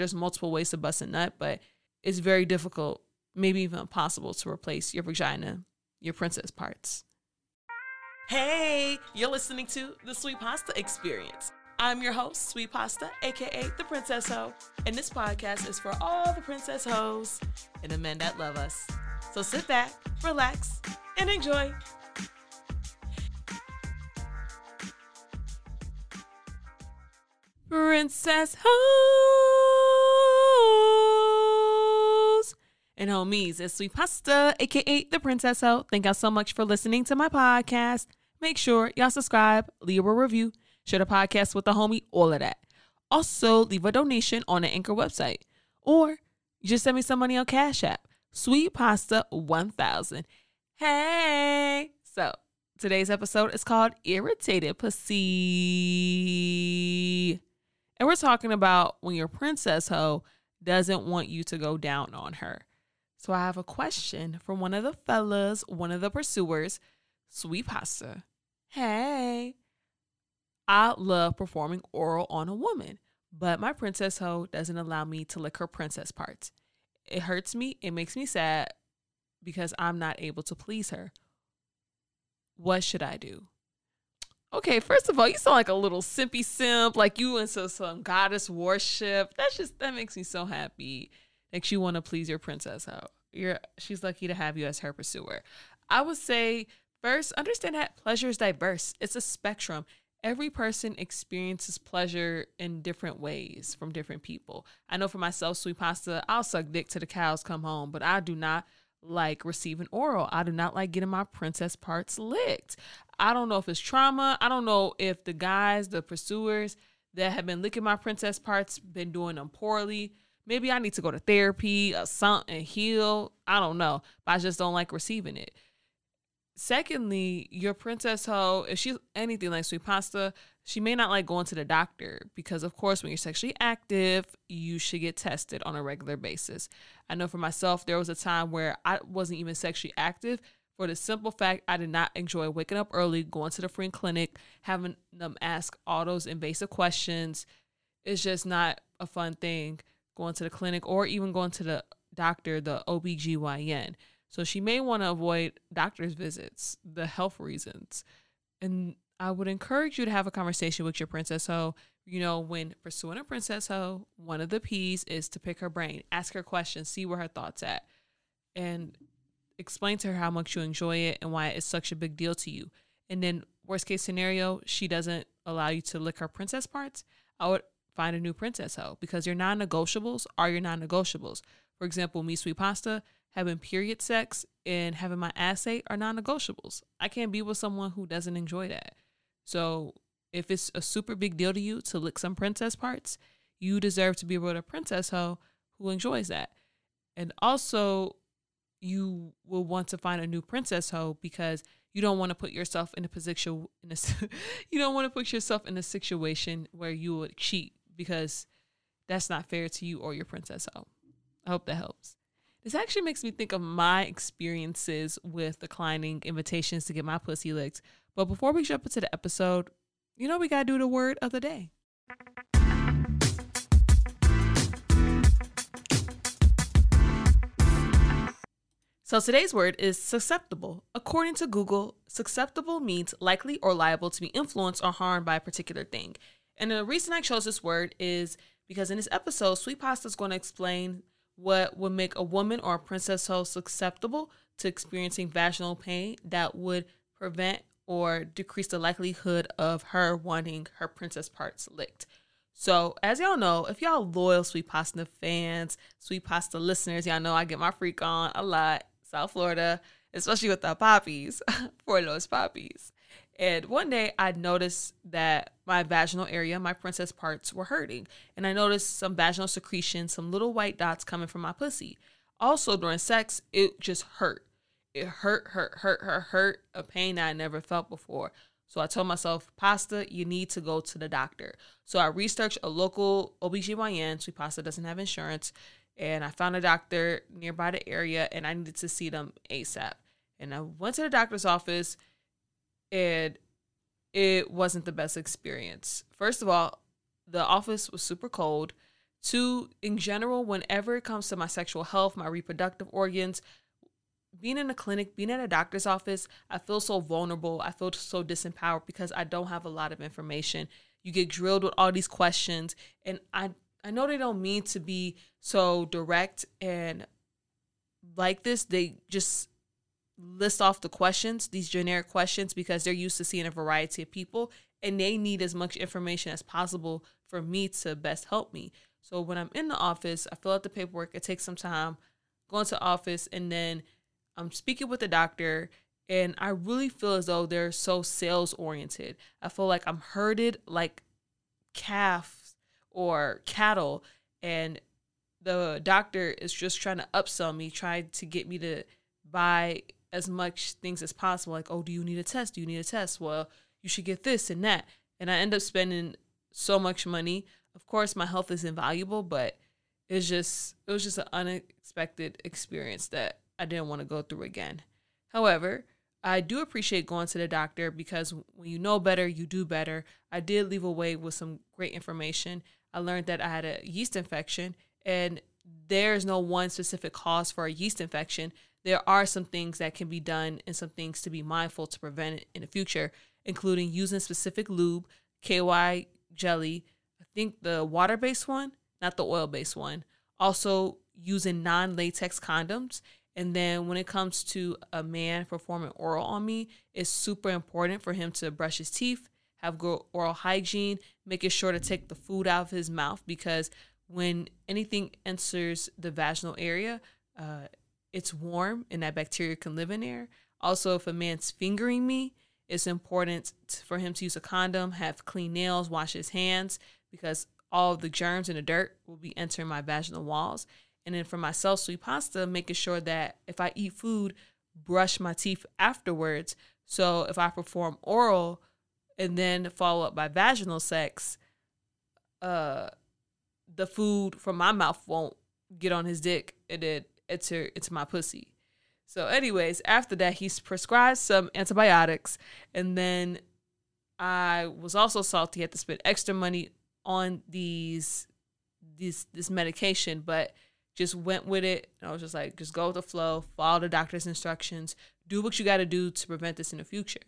there's multiple ways to bust a nut, but it's very difficult, maybe even impossible to replace your vagina, your princess parts. Hey, you're listening to the Sweet Pasta Experience. I'm your host, Sweet Pasta, aka the Princess Ho, and this podcast is for all the princess hoes and the men that love us. So sit back, relax, and enjoy. Princess Hoes and homies. It's Sweet Pasta, aka the Princess Ho. Thank y'all so much for listening to my podcast. Make sure y'all subscribe, leave a review, share the podcast with a homie, all of that. Also, leave a donation on the Anchor website. Or just send me some money on Cash App. Sweet Pasta 1000. Hey! So, today's episode is called Irritated Pussy. And we're talking about when your princess hoe doesn't want you to go down on her. So I have a question from one of the fellas, one of the pursuers, Sweet Pasta. Hey, I love performing oral on a woman, but my princess hoe doesn't allow me to lick her princess parts. It hurts me, it makes me sad because I'm not able to please her. What should I do? Okay, first of all, you sound like a little simpy simp, like you into some goddess worship. That's just that makes me so happy. Like you want to please your princess hoe. You're she's lucky to have you as her pursuer. I would say first understand that pleasure is diverse. It's a spectrum. Every person experiences pleasure in different ways from different people. I know for myself, sweet pasta, I'll suck dick to the cows come home, but I do not like receiving oral. I do not like getting my princess parts licked. I don't know if it's trauma. I don't know if the guys, the pursuers that have been licking my princess parts, been doing them poorly. Maybe I need to go to therapy or something, and heal. I don't know. But I just don't like receiving it. Secondly, your princess hoe, if she's anything like sweet pasta, she may not like going to the doctor because, of course, when you're sexually active, you should get tested on a regular basis. I know for myself, there was a time where I wasn't even sexually active for the simple fact I did not enjoy waking up early, going to the free clinic, having them ask all those invasive questions. It's just not a fun thing going to the clinic or even going to the doctor, the OBGYN. So she may want to avoid doctor's visits, the health reasons. And I would encourage you to have a conversation with your princess hoe. You know, when pursuing a princess hoe, one of the P's is to pick her brain, ask her questions, see where her thoughts at, and explain to her how much you enjoy it and why it's such a big deal to you. And then worst case scenario, she doesn't allow you to lick her princess parts. I would find a new princess hoe because your non-negotiables are your non-negotiables. For example, me sweet pasta, having period sex and having my ass ate are non-negotiables. I can't be with someone who doesn't enjoy that. So if it's a super big deal to you to lick some princess parts, you deserve to be with a princess hoe who enjoys that. And also, you will want to find a new princess hoe because you don't want to put yourself in a position in a, you don't want to put yourself in a situation where you would cheat because that's not fair to you or your princess hoe. I hope that helps. This actually makes me think of my experiences with declining invitations to get my pussy licked. But before we jump into the episode, you know we gotta do the word of the day. So today's word is susceptible. According to Google, susceptible means likely or liable to be influenced or harmed by a particular thing. And the reason I chose this word is because in this episode, Sweet Pasta is going to explain what would make a woman or a princess hoe susceptible to experiencing vaginal pain that would prevent or decrease the likelihood of her wanting her princess parts licked. So, as y'all know, if y'all loyal Sweet Pasta fans, Sweet Pasta listeners, y'all know I get my freak on a lot, South Florida, especially with the poppies, for those poppies. And one day I noticed that my vaginal area, my princess parts were hurting. And I noticed some vaginal secretion, some little white dots coming from my pussy. Also during sex, it just hurt. It hurt, hurt, hurt, hurt, hurt, a pain I never felt before. So I told myself, Pasta, you need to go to the doctor. So I researched a local OBGYN. Sweet Pasta doesn't have insurance. And I found a doctor nearby the area and I needed to see them ASAP. And I went to the doctor's office and it wasn't the best experience. First of all, the office was super cold. Two, in general, whenever it comes to my sexual health, my reproductive organs, being in a clinic, being at a doctor's office, I feel so vulnerable. I feel so disempowered because I don't have a lot of information. You get drilled with all these questions, and I I know they don't mean to be so direct and like this. They just list off the questions, these generic questions, because they're used to seeing a variety of people and they need as much information as possible for me to best help me. So when I'm in the office, I fill out the paperwork, it takes some time, go into office, and then I'm speaking with the doctor. And I really feel as though they're so sales oriented. I feel like I'm herded like calves or cattle, and the doctor is just trying to upsell me, trying to get me to buy as much things as possible. Like, oh, do you need a test? Do you need a test? Well, you should get this and that. And I end up spending so much money. Of course, my health is invaluable, but it's just it was just an unexpected experience that I didn't want to go through again. However, I do appreciate going to the doctor because when you know better, you do better. I did leave away with some great information. I learned that I had a yeast infection and there's no one specific cause for a yeast infection there are some things that can be done and some things to be mindful to prevent it in the future, including using specific lube, KY jelly, I think the water based one, not the oil based one. Also, using non latex condoms. And then when it comes to a man performing oral on me, it's super important for him to brush his teeth, have good oral hygiene, making sure to take the food out of his mouth because when anything enters the vaginal area, uh, it's warm and that bacteria can live in there. Also, if a man's fingering me, it's important for him to use a condom, have clean nails, wash his hands because all the germs and the dirt will be entering my vaginal walls. And then for myself, sweet pasta, making sure that if I eat food, brush my teeth afterwards. So if I perform oral and then follow up by vaginal sex, uh, the food from my mouth won't get on his dick and it into into my pussy. So, anyways, after that, he's prescribed some antibiotics, and then I was also salty. Had to spend extra money on these these this medication, but just went with it. And I was just like, just go with the flow, follow the doctor's instructions, do what you got to do to prevent this in the future.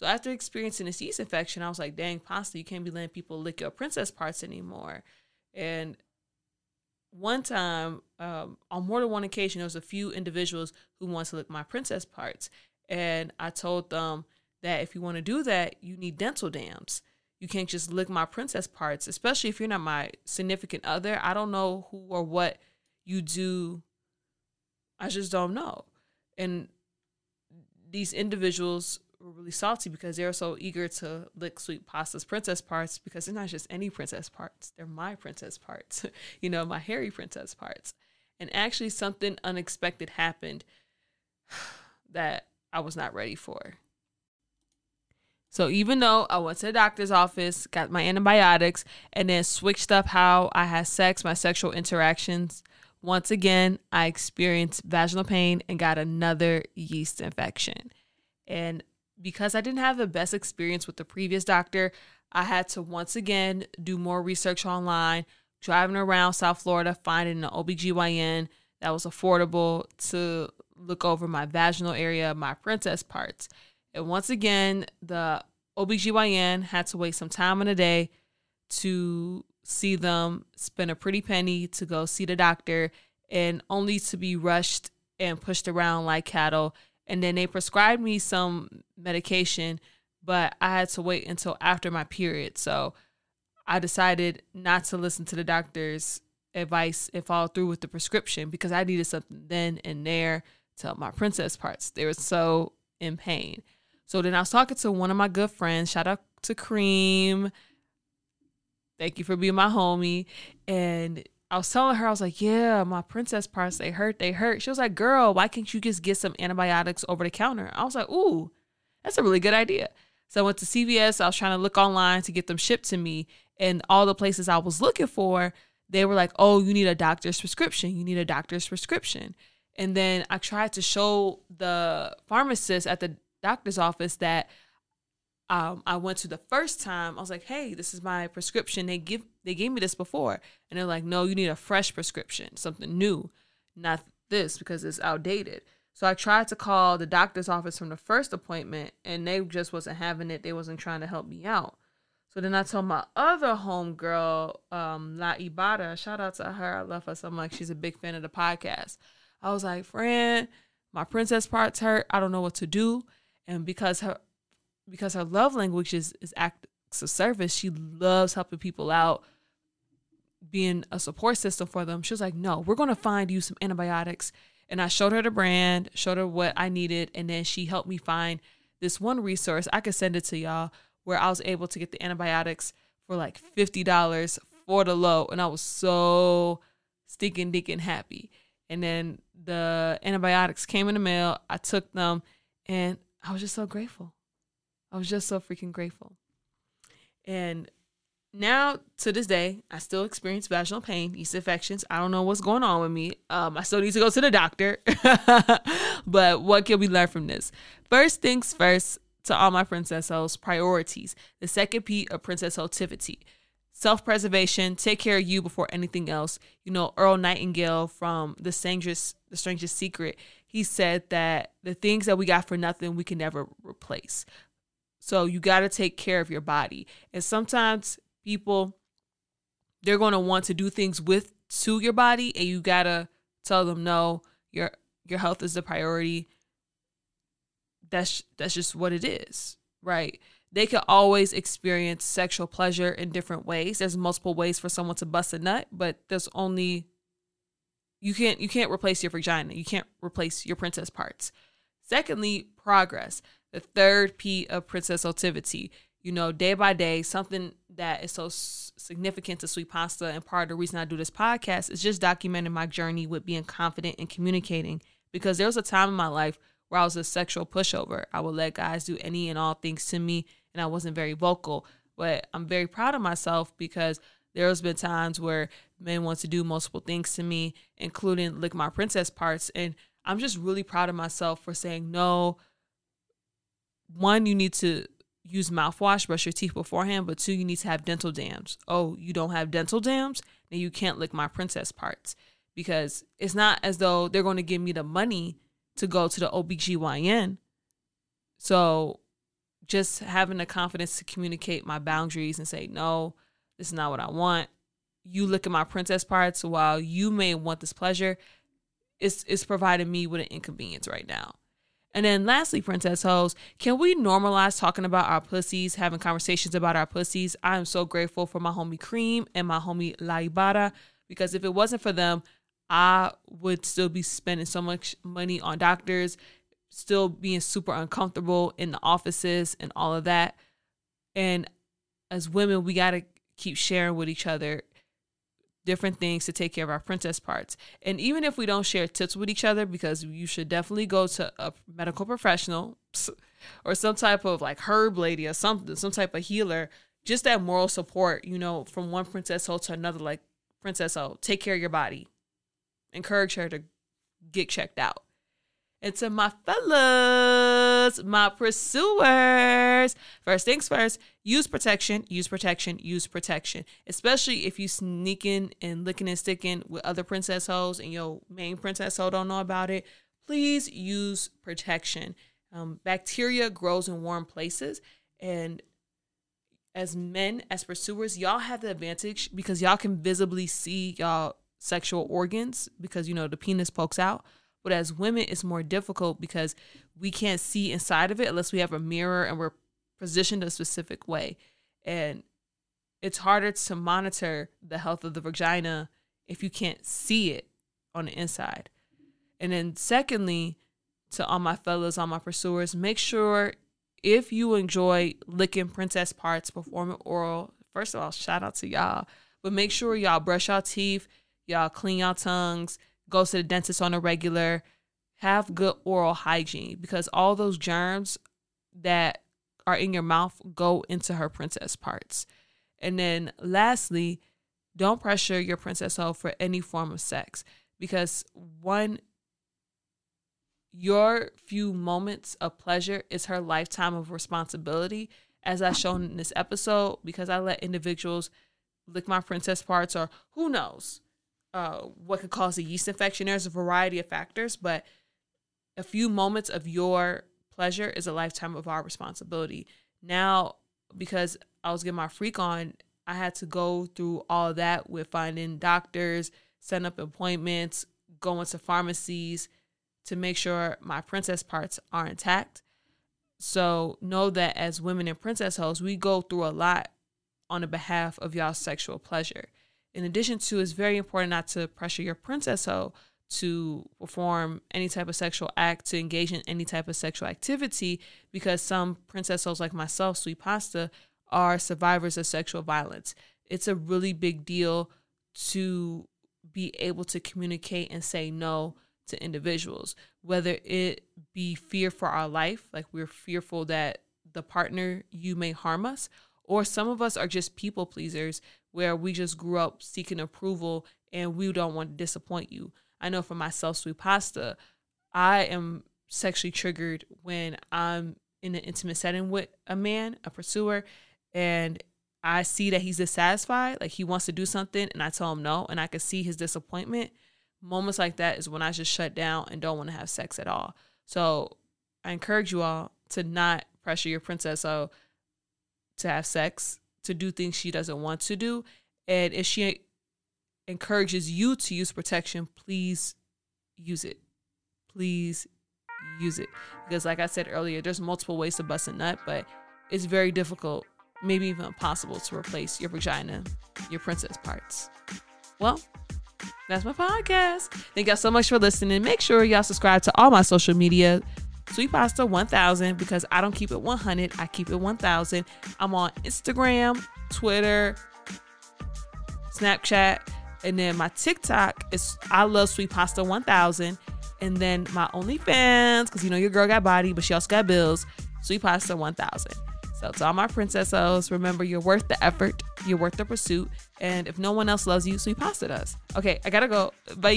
So after experiencing a yeast infection, I was like, dang, pasta, you can't be letting people lick your princess parts anymore. And one time, um, on more than one occasion, there was a few individuals who wanted to lick my princess parts, and I told them that if you want to do that, you need dental dams. You can't just lick my princess parts, especially if you're not my significant other. I don't know who or what you do. I just don't know. And these individuals were really salty because they were so eager to lick Sweet Pasta's princess parts because they're not just any princess parts, they're my princess parts, you know, my hairy princess parts. And actually, something unexpected happened that I was not ready for. So, even though I went to the doctor's office, got my antibiotics, and then switched up how I had sex, my sexual interactions, once again, I experienced vaginal pain and got another yeast infection. And because I didn't have the best experience with the previous doctor, I had to once again do more research online, driving around South Florida, finding an OBGYN that was affordable to look over my vaginal area, my princess parts. And once again, the OBGYN had to wait some time in the day to see them, spend a pretty penny to go see the doctor, and only to be rushed and pushed around like cattle and then they prescribed me some medication, but I had to wait until after my period. So I decided not to listen to the doctor's advice and follow through with the prescription because I needed something then and there to help my princess parts. They were so in pain. So then I was talking to one of my good friends. Shout out to Cream. Thank you for being my homie. And I was telling her, I was like, yeah, my princess parts, they hurt, they hurt. She was like, girl, why can't you just get some antibiotics over the counter? I was like, ooh, that's a really good idea. So I went to CVS. I was trying to look online to get them shipped to me. And all the places I was looking for, they were like, oh, you need a doctor's prescription. You need a doctor's prescription. And then I tried to show the pharmacist at the doctor's office that um, I went to the first time, I was like, "Hey, this is my prescription. They give they gave me this before," and they're like, "No, you need a fresh prescription, something new, not this because it's outdated." So I tried to call the doctor's office from the first appointment, and they just wasn't having it. They wasn't trying to help me out. So then I told my other homegirl, um, La Ibada, shout out to her. I love her so much. She's a big fan of the podcast. I was like, friend, my princess part's hurt. I don't know what to do. And because her because her love language is, is acts of service, she loves helping people out, being a support system for them. She was like, No, we're gonna find you some antibiotics. And I showed her the brand, showed her what I needed, and then she helped me find this one resource. I could send it to y'all where I was able to get the antibiotics for like fifty dollars for the low, and I was so stinking dicking happy. And then the antibiotics came in the mail. I took them, and I was just so grateful. I was just so freaking grateful. And now to this day, I still experience vaginal pain, yeast infections. I don't know what's going on with me. Um, I still need to go to the doctor. but what can we learn from this? First things first, to all my princess priorities. The second P of princess hotivity. Self-preservation, take care of you before anything else. You know, Earl Nightingale from The Strangest, The Strangest Secret, he said that the things that we got for nothing, we can never replace. So you got to take care of your body. And sometimes people they're going to want to do things with to your body and you got to tell them no, your your health is the priority. That's that's just what it is, right? They can always experience sexual pleasure in different ways. There's multiple ways for someone to bust a nut, but there's only you can't you can't replace your vagina. You can't replace your princess parts. Secondly, progress the third P of princess hotivity. You know, day by day, something that is so significant to Sweet Pasta and part of the reason I do this podcast is just documenting my journey with being confident and communicating. Because there was a time in my life where I was a sexual pushover. I would let guys do any and all things to me, and I wasn't very vocal. But I'm very proud of myself because there's been times where men want to do multiple things to me, including lick my princess parts. And I'm just really proud of myself for saying no, one, you need to use mouthwash, brush your teeth beforehand, but two, you need to have dental dams. Oh, you don't have dental dams? Then you can't lick my princess parts because it's not as though they're going to give me the money to go to the OBGYN. So just having the confidence to communicate my boundaries and say, no, this is not what I want. You look at my princess parts while you may want this pleasure, it's, it's providing me with an inconvenience right now. And then lastly, Princess Hoes, can we normalize talking about our pussies, having conversations about our pussies? I am so grateful for my homie Cream and my homie La Ibara because if it wasn't for them, I would still be spending so much money on doctors, still being super uncomfortable in the offices and all of that. And as women, we got to keep sharing with each other different things to take care of our princess parts. And even if we don't share tips with each other, because you should definitely go to a medical professional or some type of like herb lady or something, some type of healer, just that moral support, you know, from one princess hoe to another, like princess hoe, take care of your body. Encourage her to get checked out. And to my fellas, my pursuers, first things first, use protection, use protection, use protection. Especially if you sneaking and licking and sticking with other princess hoes and your main princess hoe don't know about it. Please use protection. Um, bacteria grows in warm places, and as men, as pursuers, y'all have the advantage because y'all can visibly see y'all sexual organs because you know the penis pokes out but as women, it's more difficult because we can't see inside of it unless we have a mirror and we're positioned a specific way. And it's harder to monitor the health of the vagina if you can't see it on the inside. And then, secondly, to all my fellas, all my pursuers, make sure if you enjoy licking princess parts, performing oral, first of all, shout out to y'all, but make sure y'all brush your teeth, y'all clean your tongues, go to the dentist on a regular, have good oral hygiene because all those germs that are in your mouth go into her princess parts. And then lastly, don't pressure your princess hoe for any form of sex because one your few moments of pleasure is her lifetime of responsibility as I shown in this episode, because I let individuals lick my princess parts or who knows uh, what could cause a yeast infection. There's a variety of factors, but a few moments of your pleasure is a lifetime of our responsibility. Now, because I was getting my freak on, I had to go through all that with finding doctors, setting up appointments, going to pharmacies to make sure my princess parts are intact. So know that as women in princess hoes, we go through a lot on the behalf of y'all's sexual pleasure. In addition to, it's very important not to pressure your princess hoe to perform any type of sexual act, to engage in any type of sexual activity, because some princess hoes like myself, Sweet Pasta, are survivors of sexual violence. It's a really big deal to be able to communicate and say no to individuals, whether it be fear for our life, like we're fearful that the partner you may harm us, or some of us are just people pleasers where we just grew up seeking approval and we don't want to disappoint you. I know for myself, sweet pasta, I am sexually triggered when I'm in an intimate setting with a man, a pursuer, and I see that he's dissatisfied, like he wants to do something, and I tell him no, and I can see his disappointment. Moments like that is when I just shut down and don't want to have sex at all. So I encourage you all to not pressure your princess. So to have sex, to do things she doesn't want to do. And if she encourages you to use protection, please use it. Please use it. Because, like I said earlier, there's multiple ways to bust a nut, but it's very difficult, maybe even impossible, to replace your vagina, your princess parts. Well, that's my podcast. Thank y'all so much for listening. Make sure y'all subscribe to all my social media Sweet Pasta 1000 because I don't keep it 100, I keep it 1000. I'm on Instagram, Twitter, Snapchat, and then my TikTok is I love Sweet Pasta 1000. And then my OnlyFans, because you know your girl got body, but she also got bills, Sweet Pasta 1000. So to all my princess hoes, remember you're worth the effort, you're worth the pursuit, and if no one else loves you, Sweet Pasta does. Okay, I gotta go. Bye.